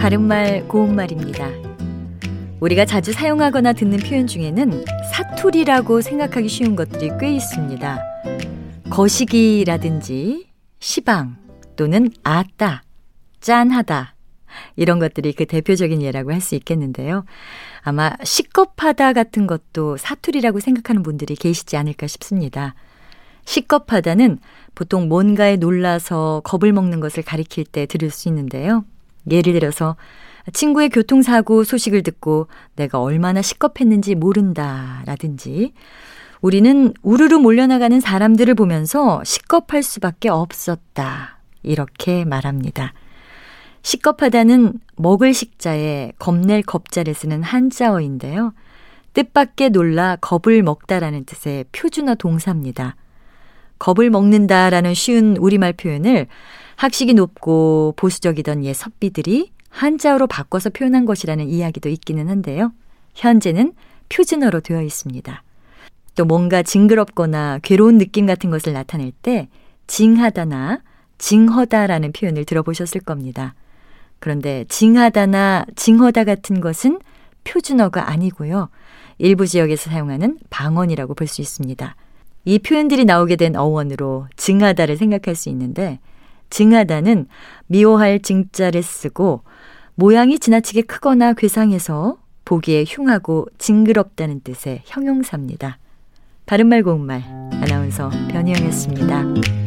바른말 고운말입니다. 우리가 자주 사용하거나 듣는 표현 중에는 사투리라고 생각하기 쉬운 것들이 꽤 있습니다. 거시기라든지 시방 또는 아따, 짠하다 이런 것들이 그 대표적인 예라고 할 수 있겠는데요. 아마 시겁하다 같은 것도 사투리라고 생각하는 분들이 계시지 않을까 싶습니다. 시겁하다는 보통 뭔가에 놀라서 겁을 먹는 것을 가리킬 때 들을 수 있는데요. 예를 들어서 친구의 교통사고 소식을 듣고 내가 얼마나 시겁했는지 모른다 라든지 우리는 우르르 몰려나가는 사람들을 보면서 시겁할 수밖에 없었다. 이렇게 말합니다. 시겁하다는 먹을 식자에 겁낼 겁자를 쓰는 한자어인데요. 뜻밖의 놀라 겁을 먹다라는 뜻의 표준어 동사입니다. 겁을 먹는다라는 쉬운 우리말 표현을 학식이 높고 보수적이던 옛 섭비들이 한자어로 바꿔서 표현한 것이라는 이야기도 있기는 한데요. 현재는 표준어로 되어 있습니다. 또 뭔가 징그럽거나 괴로운 느낌 같은 것을 나타낼 때 징하다나 징허다라는 표현을 들어보셨을 겁니다. 그런데 징하다나 징허다 같은 것은 표준어가 아니고요. 일부 지역에서 사용하는 방언이라고 볼 수 있습니다. 이 표현들이 나오게 된 어원으로 징하다를 생각할 수 있는데 징하다는 미워할 징자를 쓰고 모양이 지나치게 크거나 괴상해서 보기에 흉하고 징그럽다는 뜻의 형용사입니다. 바른말 고운말 아나운서 변희영이었습니다.